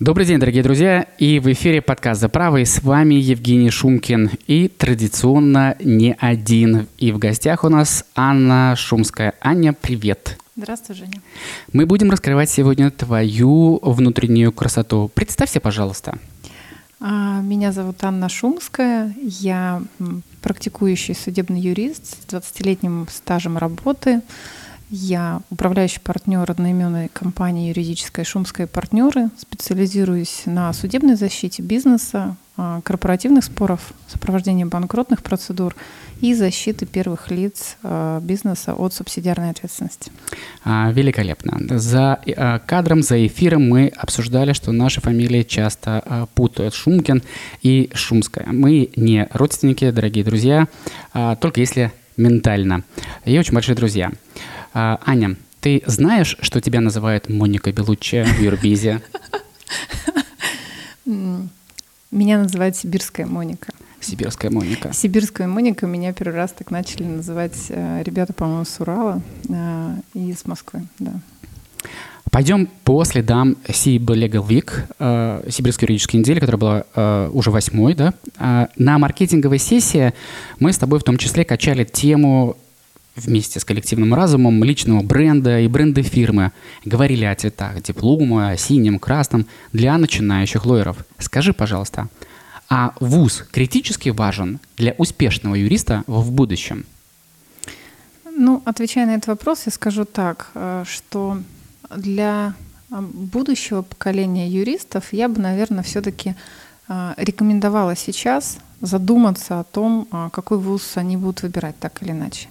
Добрый день, дорогие друзья, и в эфире подкаст «За право», и с вами Евгений Шумкин, и традиционно не один. И в гостях у нас Анна Шумская. Аня, привет. Здравствуй, Женя. Мы будем раскрывать сегодня твою внутреннюю красоту. Представься, пожалуйста. А, меня зовут Анна Шумская. Я практикующий судебный юрист с 20-летним стажем работы. Я управляющий партнер одноименной компании юридической «Шумская партнеры». Специализируюсь на судебной защите бизнеса, а, корпоративных споров, сопровождении банкротных процедур и защиты первых лиц а, бизнеса от субсидиарной ответственности. А, великолепно. За кадром, за эфиром мы обсуждали, что наши фамилии часто путают Шумкин и Шумская. Мы не родственники, дорогие друзья, только если ментально. И очень большие друзья. А, Аня, ты знаешь, что тебя называют Моника Белуччи в Юрбизе? Меня называют Сибирская Моника. Сибирская Моника. Сибирская Моника меня первый раз так начали называть э, ребята, по-моему, с Урала э, и с Москвы, да. Пойдем по следам CIB Legal Week, э, Сибирской юридической недели, которая была э, уже восьмой, да. Э, на маркетинговой сессии мы с тобой в том числе качали тему вместе с коллективным разумом личного бренда и бренда фирмы. Говорили о цветах диплома, о синем, красном для начинающих лоеров. Скажи, пожалуйста, а вуз критически важен для успешного юриста в будущем? Ну, отвечая на этот вопрос, я скажу так, э, что для э, будущего поколения юристов я бы, наверное, все-таки э, рекомендовала сейчас задуматься о том, какой вуз они будут выбирать так или иначе.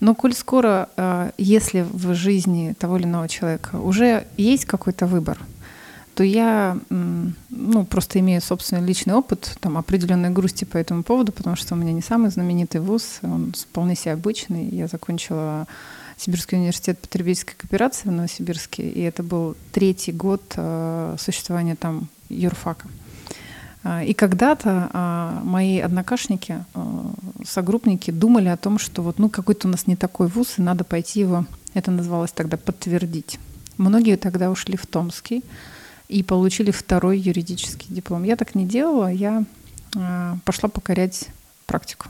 Но коль скоро, э, если в жизни того или иного человека уже есть какой-то выбор, то я ну, просто имею собственный личный опыт, там, определенной грусти по этому поводу, потому что у меня не самый знаменитый вуз, он вполне себе обычный. Я закончила Сибирский университет потребительской кооперации в Новосибирске, и это был третий год э, существования там юрфака. А, и когда-то а, мои однокашники, а, согруппники думали о том, что вот ну какой-то у нас не такой вуз, и надо пойти его, это называлось тогда подтвердить. Многие тогда ушли в Томский и получили второй юридический диплом. Я так не делала, я пошла покорять практику.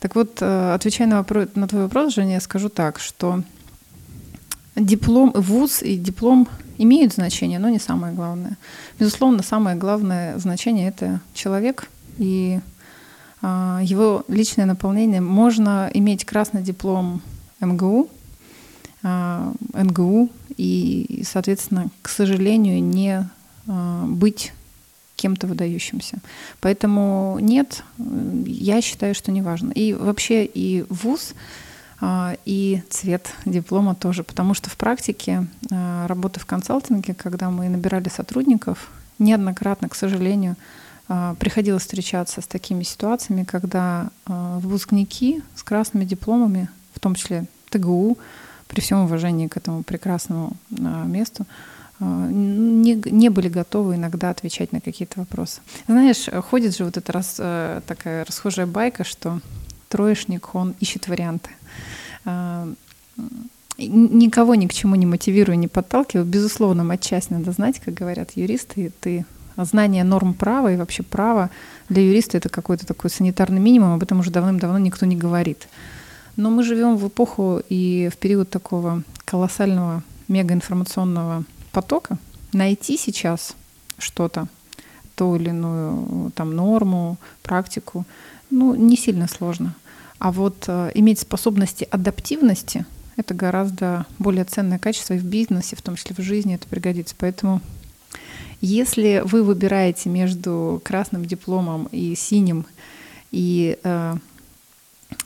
Так вот, отвечая на, вопрос, на твой вопрос, Женя, я скажу так, что диплом, вуз и диплом имеют значение, но не самое главное. Безусловно, самое главное значение — это человек и а, его личное наполнение. Можно иметь красный диплом МГУ, а, НГУ и, соответственно, к сожалению, не а, быть кем-то выдающимся. Поэтому нет, я считаю, что не важно. И вообще и вуз — и цвет диплома тоже, потому что в практике а, работы в консалтинге, когда мы набирали сотрудников, неоднократно, к сожалению, а, приходилось встречаться с такими ситуациями, когда выпускники с красными дипломами, в том числе ТГУ, при всем уважении к этому прекрасному месту, не, не были готовы иногда отвечать на какие-то вопросы. Знаешь, ходит же вот эта раз, э, такая расхожая байка, что троечник, он ищет варианты. А, никого ни к чему не мотивирую, не подталкиваю. Безусловно, матчасть надо знать, как говорят юристы. Ты знание норм права и вообще права для юриста это какой-то такой санитарный минимум, об этом уже давным-давно никто не говорит. Но мы живем в эпоху и в период такого колоссального мегаинформационного потока. Найти сейчас что-то, ту или иную там, норму, практику, ну, не сильно сложно. А вот э, иметь способности адаптивности — это гораздо более ценное качество и в бизнесе, в том числе в жизни это пригодится. Поэтому если вы выбираете между красным дипломом и синим, и э,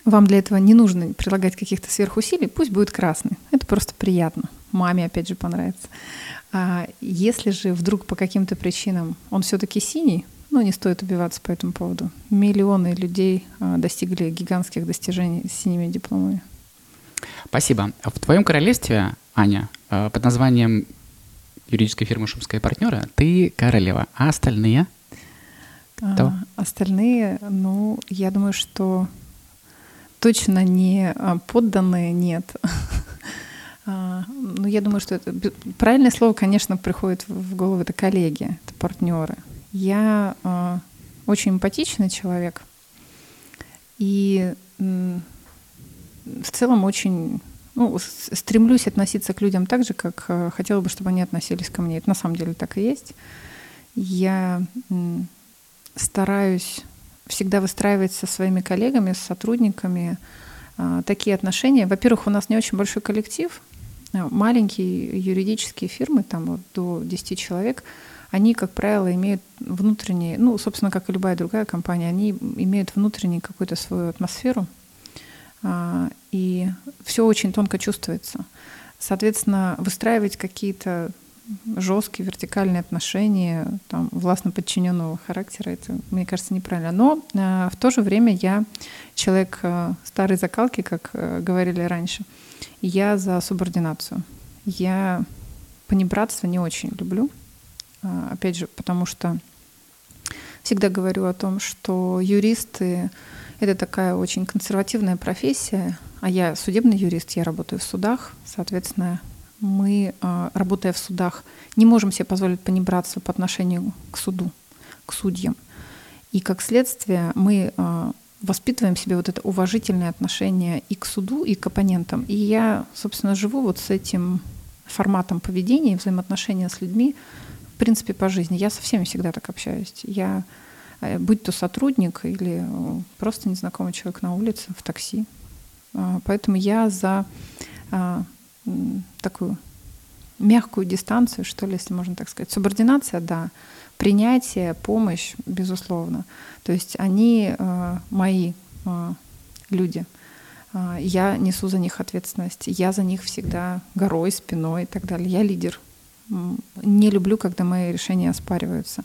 вам для этого не нужно прилагать каких-то сверхусилий, пусть будет красный. Это просто приятно. Маме, опять же, понравится. А если же вдруг по каким-то причинам он все-таки синий, ну, не стоит убиваться по этому поводу. Миллионы людей а, достигли гигантских достижений с синими дипломами. Спасибо. В твоем королевстве, Аня, а, под названием юридической фирмы «Шумская партнера» ты королева, а остальные? Кто? А, остальные, ну, я думаю, что точно не подданные, нет. ну, я думаю, что это правильное слово, конечно, приходит в голову, это коллеги, это партнеры. Я э, очень эмпатичный человек и э, в целом очень ну, стремлюсь относиться к людям так же, как э, хотела бы, чтобы они относились ко мне. Это на самом деле так и есть. Я э, стараюсь всегда выстраивать со своими коллегами, с сотрудниками э, такие отношения. Во-первых, у нас не очень большой коллектив, маленькие юридические фирмы, там вот до 10 человек, они, как правило, имеют внутренние, ну, собственно, как и любая другая компания, они имеют внутреннюю какую-то свою атмосферу, а, и все очень тонко чувствуется. Соответственно, выстраивать какие-то жесткие вертикальные отношения там, властно подчиненного характера, это, мне кажется, неправильно. Но э, в то же время я человек э, старой закалки, как говорили раньше. Я за субординацию. Я понебратство не очень люблю. Э, опять же, потому что всегда говорю о том, что юристы — это такая очень консервативная профессия, а я судебный юрист, я работаю в судах, соответственно, мы, а, работая в судах, не можем себе позволить понебратство по отношению к суду, к судьям. И как следствие мы а, воспитываем себе вот это уважительное отношение и к суду, и к оппонентам. И я, собственно, живу вот с этим форматом поведения и взаимоотношения с людьми, принципе, по жизни. Я со всеми всегда так общаюсь. Я, э, будь то сотрудник или э, просто незнакомый человек на улице, в такси. А, поэтому я за такую мягкую дистанцию, что ли, если можно так сказать. Субординация, да. Принятие, помощь, безусловно. То есть они э, мои люди. Э, я несу за них ответственность. Я за них всегда горой, спиной и так далее. Я лидер. Не люблю, когда мои решения оспариваются.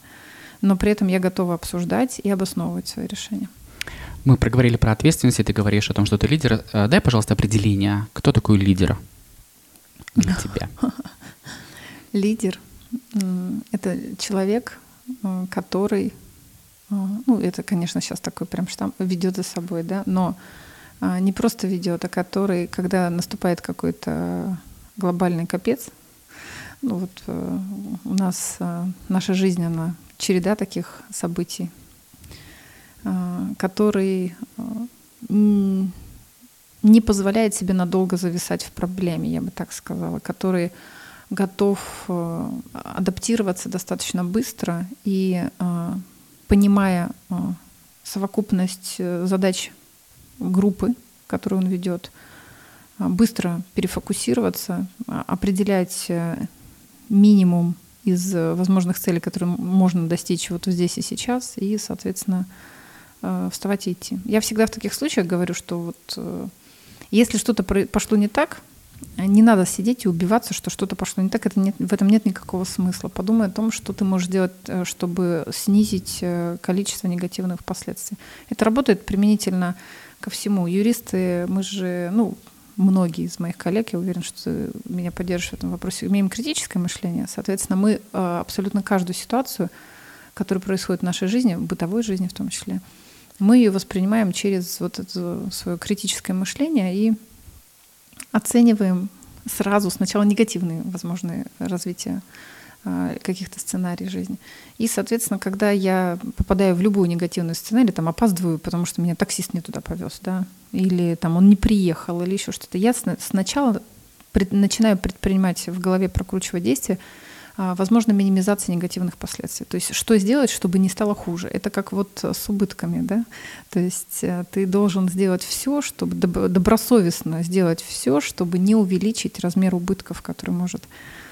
Но при этом я готова обсуждать и обосновывать свои решения. Мы проговорили про ответственность, и ты говоришь о том, что ты лидер. Э, дай, пожалуйста, определение, кто такой лидер? для тебя? Лидер — это человек, который, ну, это, конечно, сейчас такой прям штамп, ведет за собой, да, но а, не просто ведет, а который, когда наступает какой-то глобальный капец, ну вот э, у нас э, наша жизнь, она череда таких событий, а, который э, не позволяет себе надолго зависать в проблеме, я бы так сказала, который готов э, адаптироваться достаточно быстро и, э, понимая э, совокупность задач группы, которую он ведет, быстро перефокусироваться, определять минимум из возможных целей, которые можно достичь вот здесь и сейчас, и, соответственно, вставать и идти. Я всегда в таких случаях говорю, что вот если что-то пошло не так, не надо сидеть и убиваться, что что-то пошло не так. Это нет, в этом нет никакого смысла. Подумай о том, что ты можешь сделать, э, чтобы снизить э, количество негативных последствий. Это работает применительно ко всему. Юристы, мы же, ну, многие из моих коллег, я уверен, что ты меня поддержишь в этом вопросе, имеем критическое мышление. Соответственно, мы э, абсолютно каждую ситуацию, которая происходит в нашей жизни, в бытовой жизни в том числе, мы ее воспринимаем через вот это свое критическое мышление и оцениваем сразу сначала негативные возможные развития а, каких-то сценариев жизни. И, соответственно, когда я попадаю в любую негативную сценарий, там опаздываю, потому что меня таксист не туда повез, да, или там он не приехал, или еще что-то, я сначала пред, начинаю предпринимать в голове, прокручивать действия, а, возможно, минимизация негативных последствий. То есть что сделать, чтобы не стало хуже? Это как вот с убытками, да? То есть э, ты должен сделать все, чтобы добросовестно сделать все, чтобы не увеличить размер убытков, который может а,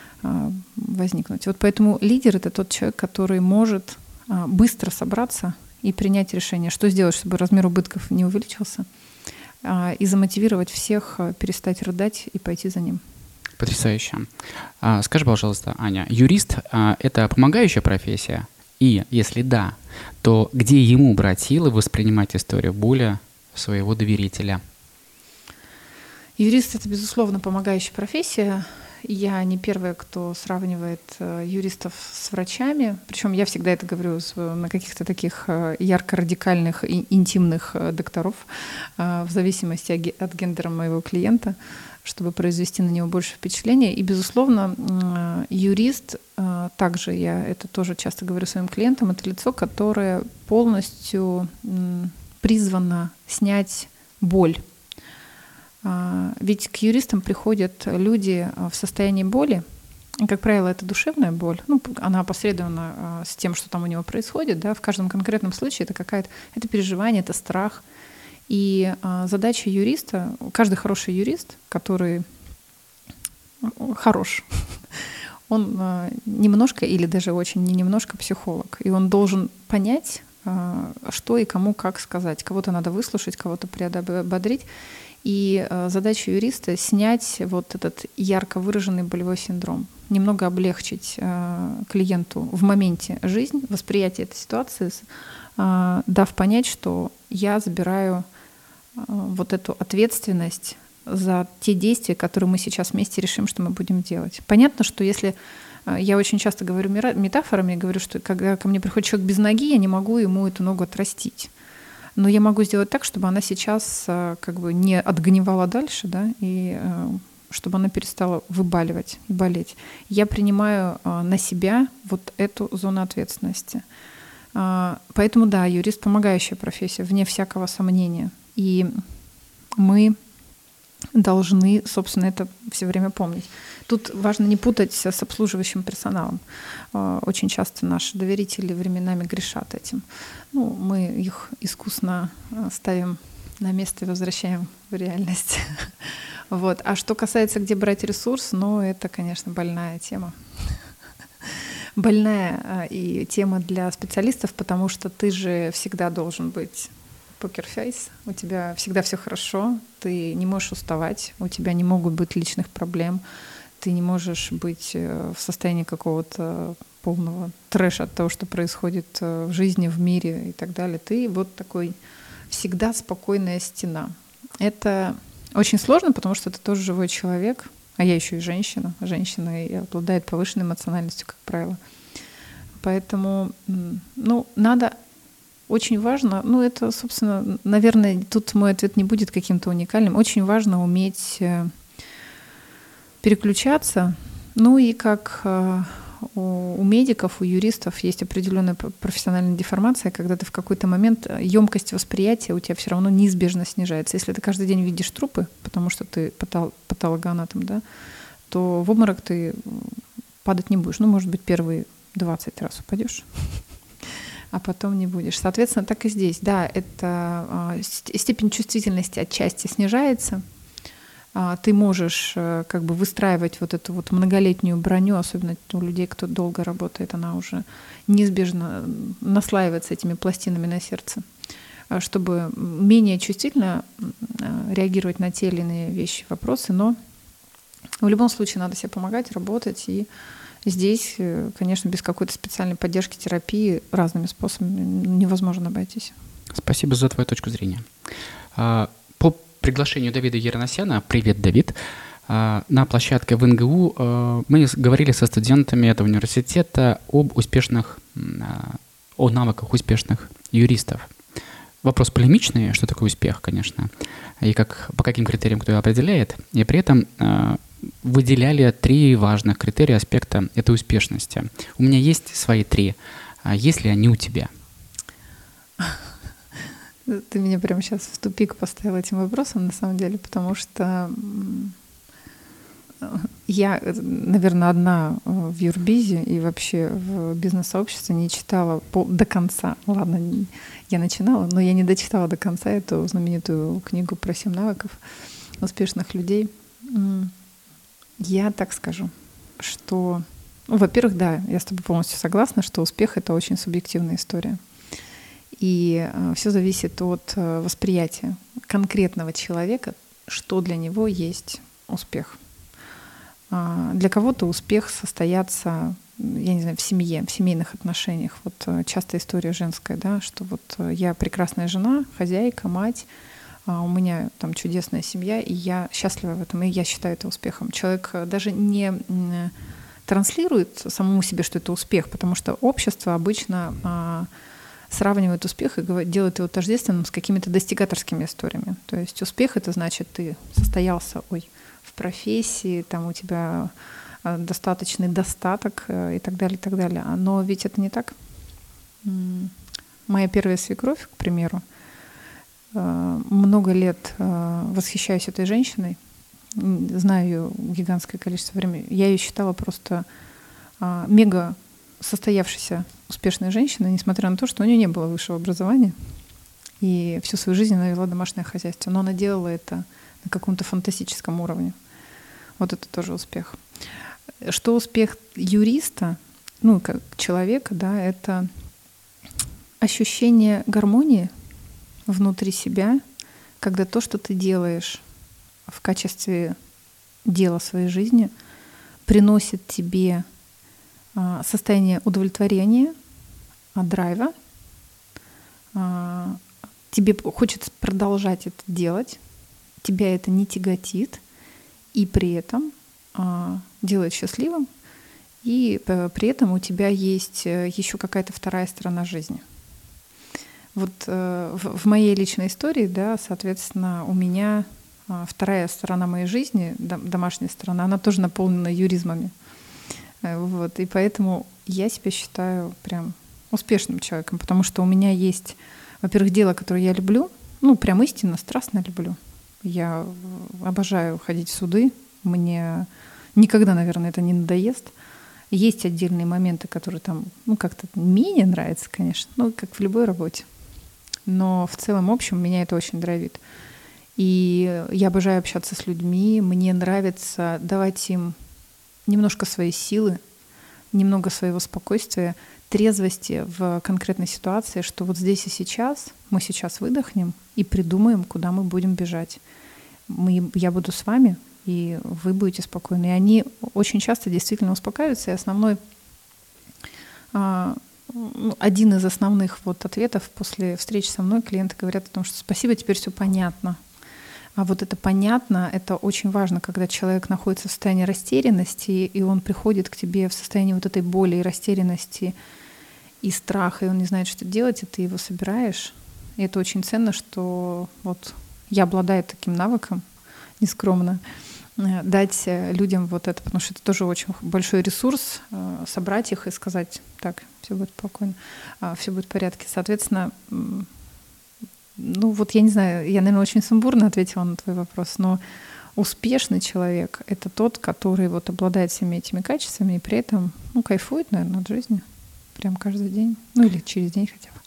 возникнуть. Вот поэтому лидер — это тот человек, который может а, быстро собраться и принять решение, что сделать, чтобы размер убытков не увеличился, и замотивировать всех перестать рыдать и пойти за ним. Потрясающе. А, скажи, пожалуйста, Аня, юрист а, — это помогающая профессия? И если да, то где ему брать силы воспринимать историю более своего доверителя? Юрист — это, безусловно, помогающая профессия. Я не первая, кто сравнивает э, юристов с врачами. Причем я всегда это говорю на каких-то таких э, ярко-радикальных и интимных э, докторов, в зависимости от гендера моего клиента, чтобы произвести на него больше впечатления. И, безусловно, юрист, также я это тоже часто говорю своим клиентам, это лицо, которое полностью призвано снять боль ведь к юристам приходят люди а, в состоянии боли, как правило, это душевная боль. Ну, она опосредована а, с тем, что там у него происходит. Да? В каждом конкретном случае это какая-то это переживание, это страх. И задача юриста, каждый хороший юрист, который хорош, он немножко или даже очень не немножко психолог. И он должен понять, что и кому как сказать. Кого-то надо выслушать, кого-то приободрить. И э, задача юриста снять вот этот ярко выраженный болевой синдром, немного облегчить э, клиенту в моменте жизнь, восприятие этой ситуации, э, дав понять, что я забираю вот эту ответственность за те действия, которые мы сейчас вместе решим, что мы будем делать. Понятно, что если я очень часто говорю метафорами, говорю, что когда ко мне приходит человек без ноги, я не могу ему эту ногу отрастить но я могу сделать так, чтобы она сейчас э, как бы не отгнивала дальше, да, и э, чтобы она перестала выбаливать и болеть. Я принимаю э, на себя вот эту зону ответственности. Поэтому да, юрист помогающая профессия, вне всякого сомнения. И мы должны, собственно, это все время помнить. Тут важно не путать с обслуживающим персоналом. А, очень часто наши доверители временами грешат этим. Ну, мы их искусно а, ставим на место и возвращаем в реальность. Вот. А что касается, где брать ресурс, ну, это, конечно, больная тема. Больная а, и тема для специалистов, потому что ты же всегда должен быть покерфейс, у тебя всегда все хорошо, ты не можешь уставать, у тебя не могут быть личных проблем, ты не можешь быть э, в состоянии какого-то полного трэша от того, что происходит э, в жизни, в мире и так далее. Ты вот такой всегда спокойная стена. Это очень сложно, потому что ты тоже живой человек, а я еще и женщина. Женщина и обладает повышенной эмоциональностью, как правило. Поэтому, ну, надо очень важно, ну это, собственно, наверное, тут мой ответ не будет каким-то уникальным. Очень важно уметь э, переключаться. Ну и как э, у медиков, у юристов есть определенная профессиональная деформация, когда ты в какой-то момент емкость восприятия у тебя все равно неизбежно снижается. Если ты каждый день видишь трупы, потому что ты патол патологоанатом, да, то в обморок ты падать не будешь. Ну, может быть, первые 20 раз упадешь, а потом не будешь. Соответственно, так и здесь. Да, это а, степень чувствительности отчасти снижается, ты можешь э, как бы выстраивать вот эту вот многолетнюю броню, особенно у людей, кто долго работает, она уже неизбежно наслаивается этими пластинами на сердце, а, чтобы менее чувствительно а, реагировать на те или иные вещи, вопросы, но в любом случае надо себе помогать, работать, и здесь, э, конечно, без какой-то специальной поддержки, терапии разными способами невозможно обойтись. Спасибо за твою точку зрения приглашению Давида Ерносяна, привет, Давид, а, на площадке в НГУ а, мы говорили со студентами этого университета об успешных, а, о навыках успешных юристов. Вопрос полемичный, что такое успех, конечно, и как, по каким критериям кто его определяет. И при этом выделяли три важных критерия аспекта этой успешности. У меня есть свои три. Есть ли они у тебя? Ты меня прямо сейчас в тупик поставил этим вопросом, на самом деле, потому что я, наверное, одна э, в Юрбизе и вообще в бизнес-сообществе не читала по, до конца. Ладно, я начинала, но я не дочитала до конца эту знаменитую книгу про семь навыков успешных людей. Я так скажу, что, ну, во-первых, да, я с тобой полностью согласна, что успех — это очень субъективная история. И э, все зависит от э, восприятия конкретного человека, что для него есть успех. А, для кого-то успех состояться, я не знаю, в семье, в семейных отношениях. Вот э, часто история женская, да, что вот я прекрасная жена, хозяйка, мать, а у меня там чудесная семья, и я счастлива в этом, и я считаю это успехом. Человек даже не транслирует самому себе, что это успех, потому что общество обычно а, сравнивает успех и делает его тождественным с какими-то достигаторскими историями. То есть успех это значит, ты состоялся ой, в профессии, там у тебя а, достаточный достаток э, и так далее, и так далее. Но ведь это не так. Моя первая свекровь, к примеру, э, много лет э, восхищаюсь этой женщиной, знаю ее гигантское количество времени. Я ее считала просто а, мега состоявшейся успешной женщиной, несмотря на то, что у нее не было высшего образования. И всю свою жизнь она вела домашнее хозяйство. Но она делала это на каком-то фантастическом уровне. Вот это тоже успех. Что успех юриста, ну, как человека, да, это ощущение гармонии внутри себя, когда то, что ты делаешь в качестве дела своей жизни, приносит тебе состояние удовлетворения, а, драйва, а, тебе хочется продолжать это делать, тебя это не тяготит, и при этом делает счастливым, и при этом у тебя есть э, еще какая-то вторая сторона жизни. Вот э, в моей личной истории, да, соответственно, у меня вторая сторона моей жизни, домашняя сторона, она тоже наполнена юризмами. Э, вот, и поэтому я себя считаю прям успешным человеком, потому что у меня есть, во-первых, дело, которое я люблю, ну, прям истинно, страстно люблю. Я обожаю ходить в суды, мне никогда, наверное, это не надоест. Есть отдельные моменты, которые там, ну, как-то менее нравятся, конечно, ну, как в любой работе. Но в целом, общем, меня это очень драйвит. И я обожаю общаться с людьми, мне нравится давать им немножко своей силы, немного своего спокойствия, трезвости в конкретной ситуации, что вот здесь и сейчас мы сейчас выдохнем и придумаем, куда мы будем бежать. Мы, я буду с вами, и вы будете спокойны. И они очень часто действительно успокаиваются. И основной а, ну, один из основных вот ответов после встречи со мной клиенты говорят о том, что спасибо, теперь все понятно. А вот это понятно, это очень важно, когда человек находится в состоянии растерянности, и он приходит к тебе в состоянии вот этой боли и растерянности и страха, и он не знает, что делать, и ты его собираешь. И это очень ценно, что вот я обладаю таким навыком, нескромно, э, дать э, людям вот это, потому что это тоже очень большой ресурс, э, собрать их и сказать, так, все будет спокойно, а, все будет в порядке. Соответственно, ну вот я не знаю, я, наверное, очень сумбурно ответила на твой вопрос, но успешный человек — это тот, который вот обладает всеми этими качествами и при этом, ну, кайфует, наверное, от жизни. Прям каждый день. Ну, или через день хотя бы.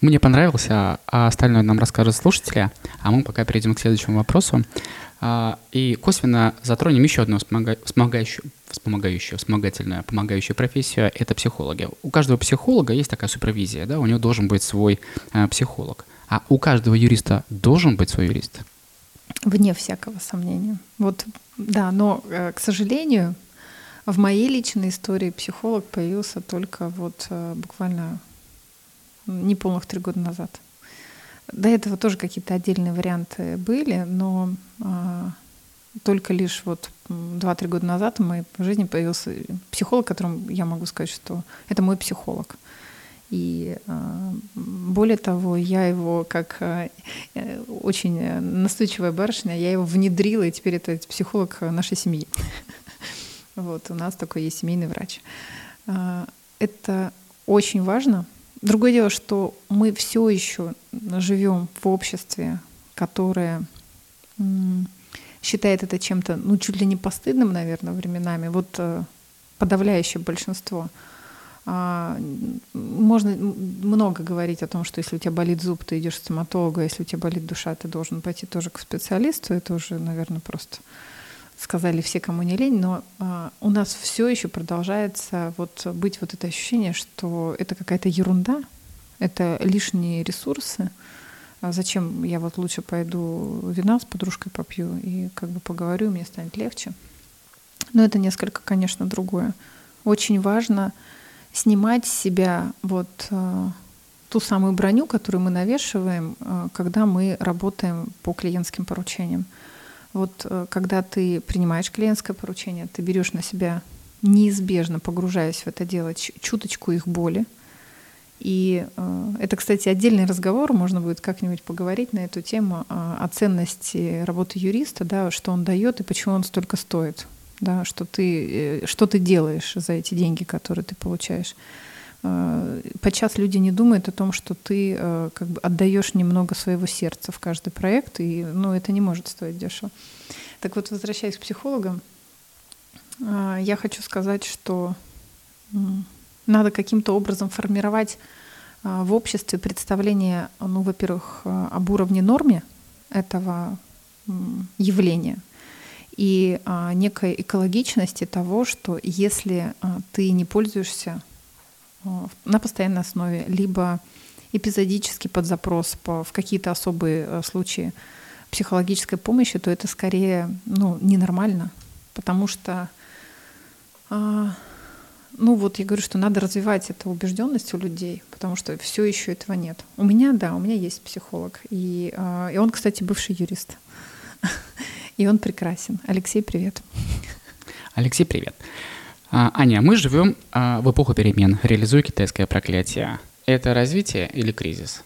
Мне понравился, а остальное нам расскажут слушатели. А мы пока перейдем к следующему вопросу. А, и косвенно затронем еще одну вспомогающую, вспомогающую, вспомогательную, помогающую профессию — это психологи. У каждого психолога есть такая супервизия, да, у него должен быть свой э, психолог. А у каждого юриста должен быть свой юрист? Вне всякого сомнения. Вот, да, но, э, к сожалению, в моей личной истории психолог появился только вот э, буквально неполных три года назад. До этого тоже какие-то отдельные варианты были, но а, только лишь вот 2-3 года назад в моей жизни появился психолог, которым я могу сказать, что это мой психолог. И а, более того, я его, как а, э, очень настойчивая барышня, я его внедрила, и теперь это психолог нашей семьи. Вот, у нас такой есть семейный врач. А, это очень важно. Другое дело, что мы все еще живем в обществе, которое считает это чем-то, ну, чуть ли не постыдным, наверное, временами. Вот э, подавляющее большинство — можно много говорить о том, что если у тебя болит зуб, ты идешь к стоматологу, а если у тебя болит душа, ты должен пойти тоже к специалисту. Это уже, наверное, просто сказали все, кому не лень, но а, у нас все еще продолжается вот быть вот это ощущение, что это какая-то ерунда, это лишние ресурсы. А зачем я вот лучше пойду вина с подружкой попью и как бы поговорю, мне станет легче. Но это несколько, конечно, другое. Очень важно снимать с себя вот э, ту самую броню, которую мы навешиваем, когда мы работаем по клиентским поручениям. Вот когда ты принимаешь клиентское поручение, ты берешь на себя неизбежно погружаясь в это дело, чуточку их боли. И э, это, кстати, отдельный разговор, можно будет как-нибудь поговорить на эту тему э, о ценности работы юриста, да, что он дает и почему он столько стоит, да, что ты, э, что ты делаешь за эти деньги, которые ты получаешь. Э, подчас люди не думают о том, что ты э, как бы отдаешь немного своего сердца в каждый проект, и ну, это не может стоить дешево. Так вот, возвращаясь к психологам, я хочу сказать, что надо каким-то образом формировать в обществе представление, ну, во-первых, об уровне норме этого явления и некой экологичности того, что если ты не пользуешься на постоянной основе, либо эпизодически под запрос по, в какие-то особые случаи психологической помощи, то это скорее ну, ненормально, потому что а, ну вот я говорю, что надо развивать эту убежденность у людей, потому что все еще этого нет. У меня, да, у меня есть психолог. И, а, и он, кстати, бывший юрист. И он прекрасен. Алексей, привет. Алексей, привет. А, Аня, мы живем в эпоху перемен. Реализуя китайское проклятие. Это развитие или кризис?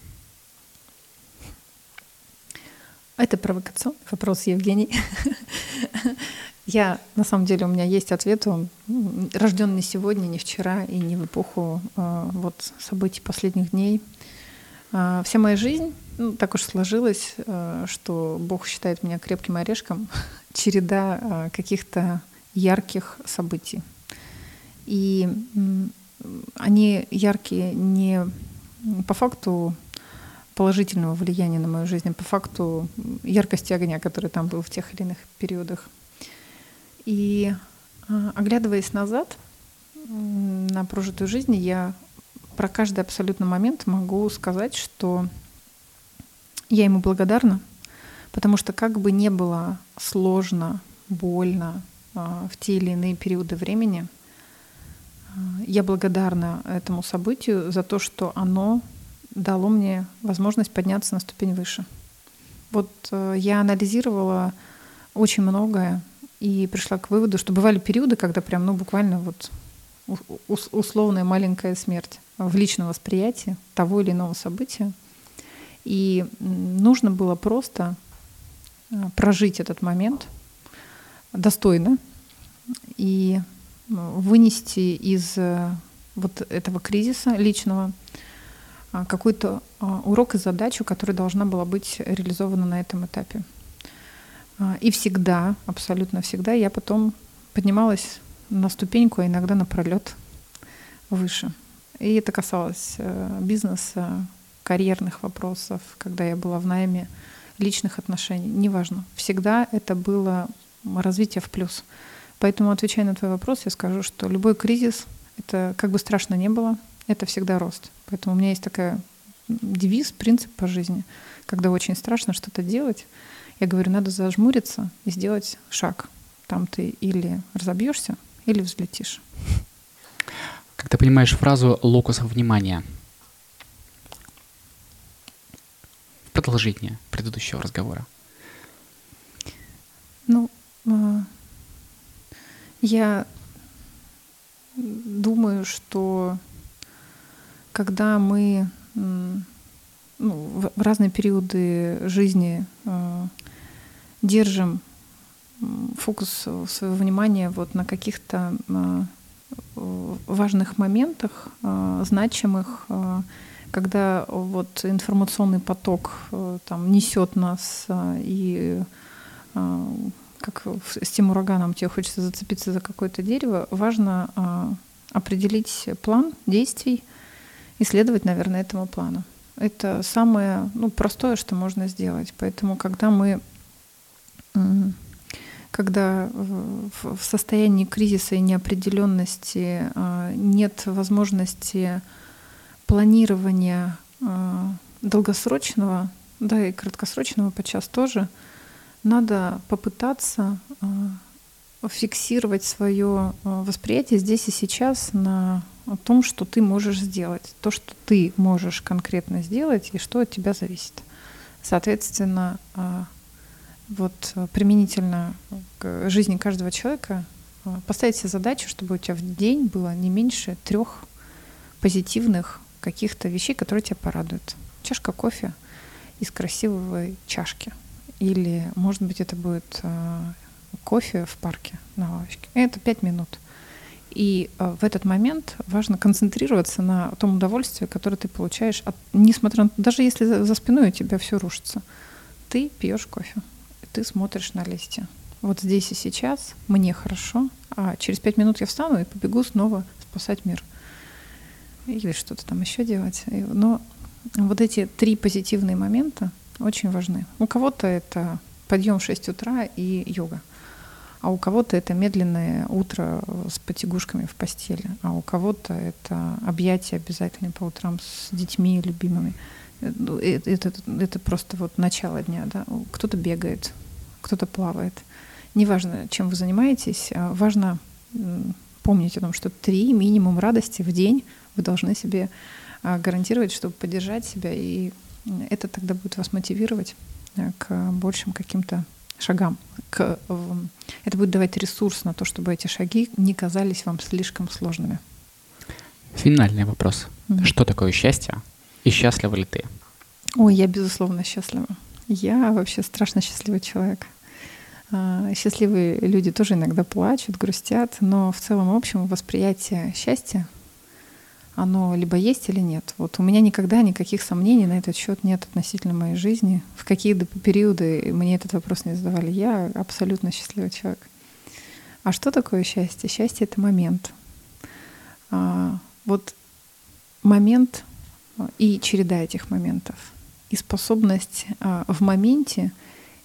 Это провокационный вопрос, Евгений. Я, на самом деле, у меня есть ответ, он рожден не сегодня, не вчера и не в эпоху э, вот, событий последних дней. Э, вся моя жизнь ну, так уж сложилась, э, что Бог считает меня крепким орешком, череда э, каких-то ярких событий. И они яркие не по факту положительного влияния на мою жизнь, а по факту яркости огня, который там был в тех или иных периодах и а, оглядываясь назад на прожитую жизнь, я про каждый абсолютно момент могу сказать, что я ему благодарна, потому что как бы не было сложно, больно а, в те или иные периоды времени, а, я благодарна этому событию за то, что оно дало мне возможность подняться на ступень выше. Вот э, я анализировала очень многое и пришла к выводу, что бывали периоды, когда прям, ну, буквально вот условная маленькая смерть в личном восприятии того или иного события. И нужно было просто а, прожить этот момент достойно и вынести из э, вот этого кризиса личного а, какой-то а, урок и задачу, которая должна была быть реализована на этом этапе. А, и всегда, абсолютно всегда, я потом поднималась на ступеньку, а иногда на пролет выше. И это касалось э, бизнеса, карьерных вопросов, когда я была в найме, личных отношений, неважно. Всегда это было развитие в плюс. Поэтому, отвечая на твой вопрос, я скажу, что любой кризис, это как бы страшно не было, это всегда рост. Поэтому у меня есть такая девиз, принцип по жизни. Когда очень страшно что-то делать, я говорю, надо зажмуриться и сделать шаг. Там ты или разобьешься, или взлетишь. Как ты понимаешь фразу локус внимания? Продолжение предыдущего разговора. Ну, а, я думаю, что когда мы ну, в разные периоды жизни а, держим фокус своего внимания вот на каких-то а, важных моментах, а, значимых, а, когда вот информационный поток там несет нас и как с тем ураганом тебе хочется зацепиться за какое-то дерево, важно определить план действий и следовать, наверное, этому плану. Это самое ну, простое, что можно сделать. Поэтому, когда мы когда в состоянии кризиса и неопределенности а, нет возможности планирования а, долгосрочного, да и краткосрочного подчас тоже, надо попытаться а, фиксировать свое восприятие здесь и сейчас на том, что ты можешь сделать, то, что ты можешь конкретно сделать и что от тебя зависит. Соответственно, вот применительно к жизни каждого человека а, поставить себе задачу, чтобы у тебя в день было не меньше трех позитивных каких-то вещей, которые тебя порадуют. Чашка кофе из красивой чашки. Или, может быть, это будет кофе в парке на лавочке. Это пять минут. И э, в этот момент важно концентрироваться на том удовольствии, которое ты получаешь, от, несмотря на даже если за спиной у тебя все рушится. Ты пьешь кофе, ты смотришь на листья. Вот здесь и сейчас мне хорошо, а через пять минут я встану и побегу снова спасать мир. Или что-то там еще делать. Но вот эти три позитивные момента очень важны. У кого-то это подъем в 6 утра и йога а у кого-то это медленное утро с потягушками в постели, а у кого-то это объятия обязательно по утрам с детьми любимыми. Ну, это, это, это просто вот начало дня. Да? Кто-то бегает, кто-то плавает. Неважно, чем вы занимаетесь, а важно помнить о том, что три минимум радости в день вы должны себе а, гарантировать, чтобы поддержать себя, и это тогда будет вас мотивировать к большим каким-то шагам. К, это будет давать ресурс на то, чтобы эти шаги не казались вам слишком сложными. Финальный вопрос. Mm-hmm. Что такое счастье? И счастлива ли ты? Ой, я безусловно счастлива. Я вообще страшно счастливый человек. А, счастливые люди тоже иногда плачут, грустят, но в целом, в общем, восприятие счастья оно либо есть или нет. Вот у меня никогда никаких сомнений на этот счет нет относительно моей жизни. В какие периоды мне этот вопрос не задавали. Я абсолютно счастливый человек. А что такое счастье? Счастье — это момент. А, вот момент а, и череда этих моментов. И способность в моменте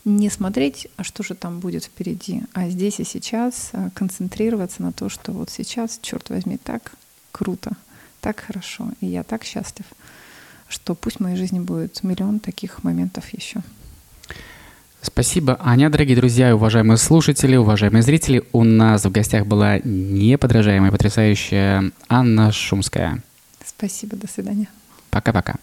не смотреть, а что же там будет впереди, а здесь и сейчас а, концентрироваться на то, что вот сейчас, черт возьми, так круто — так хорошо, и я так счастлив, что пусть в моей жизни будет миллион таких моментов еще. Спасибо, Аня. Дорогие друзья, уважаемые слушатели, уважаемые зрители, у нас в гостях была неподражаемая, потрясающая Анна Шумская. Спасибо, до свидания. Пока-пока.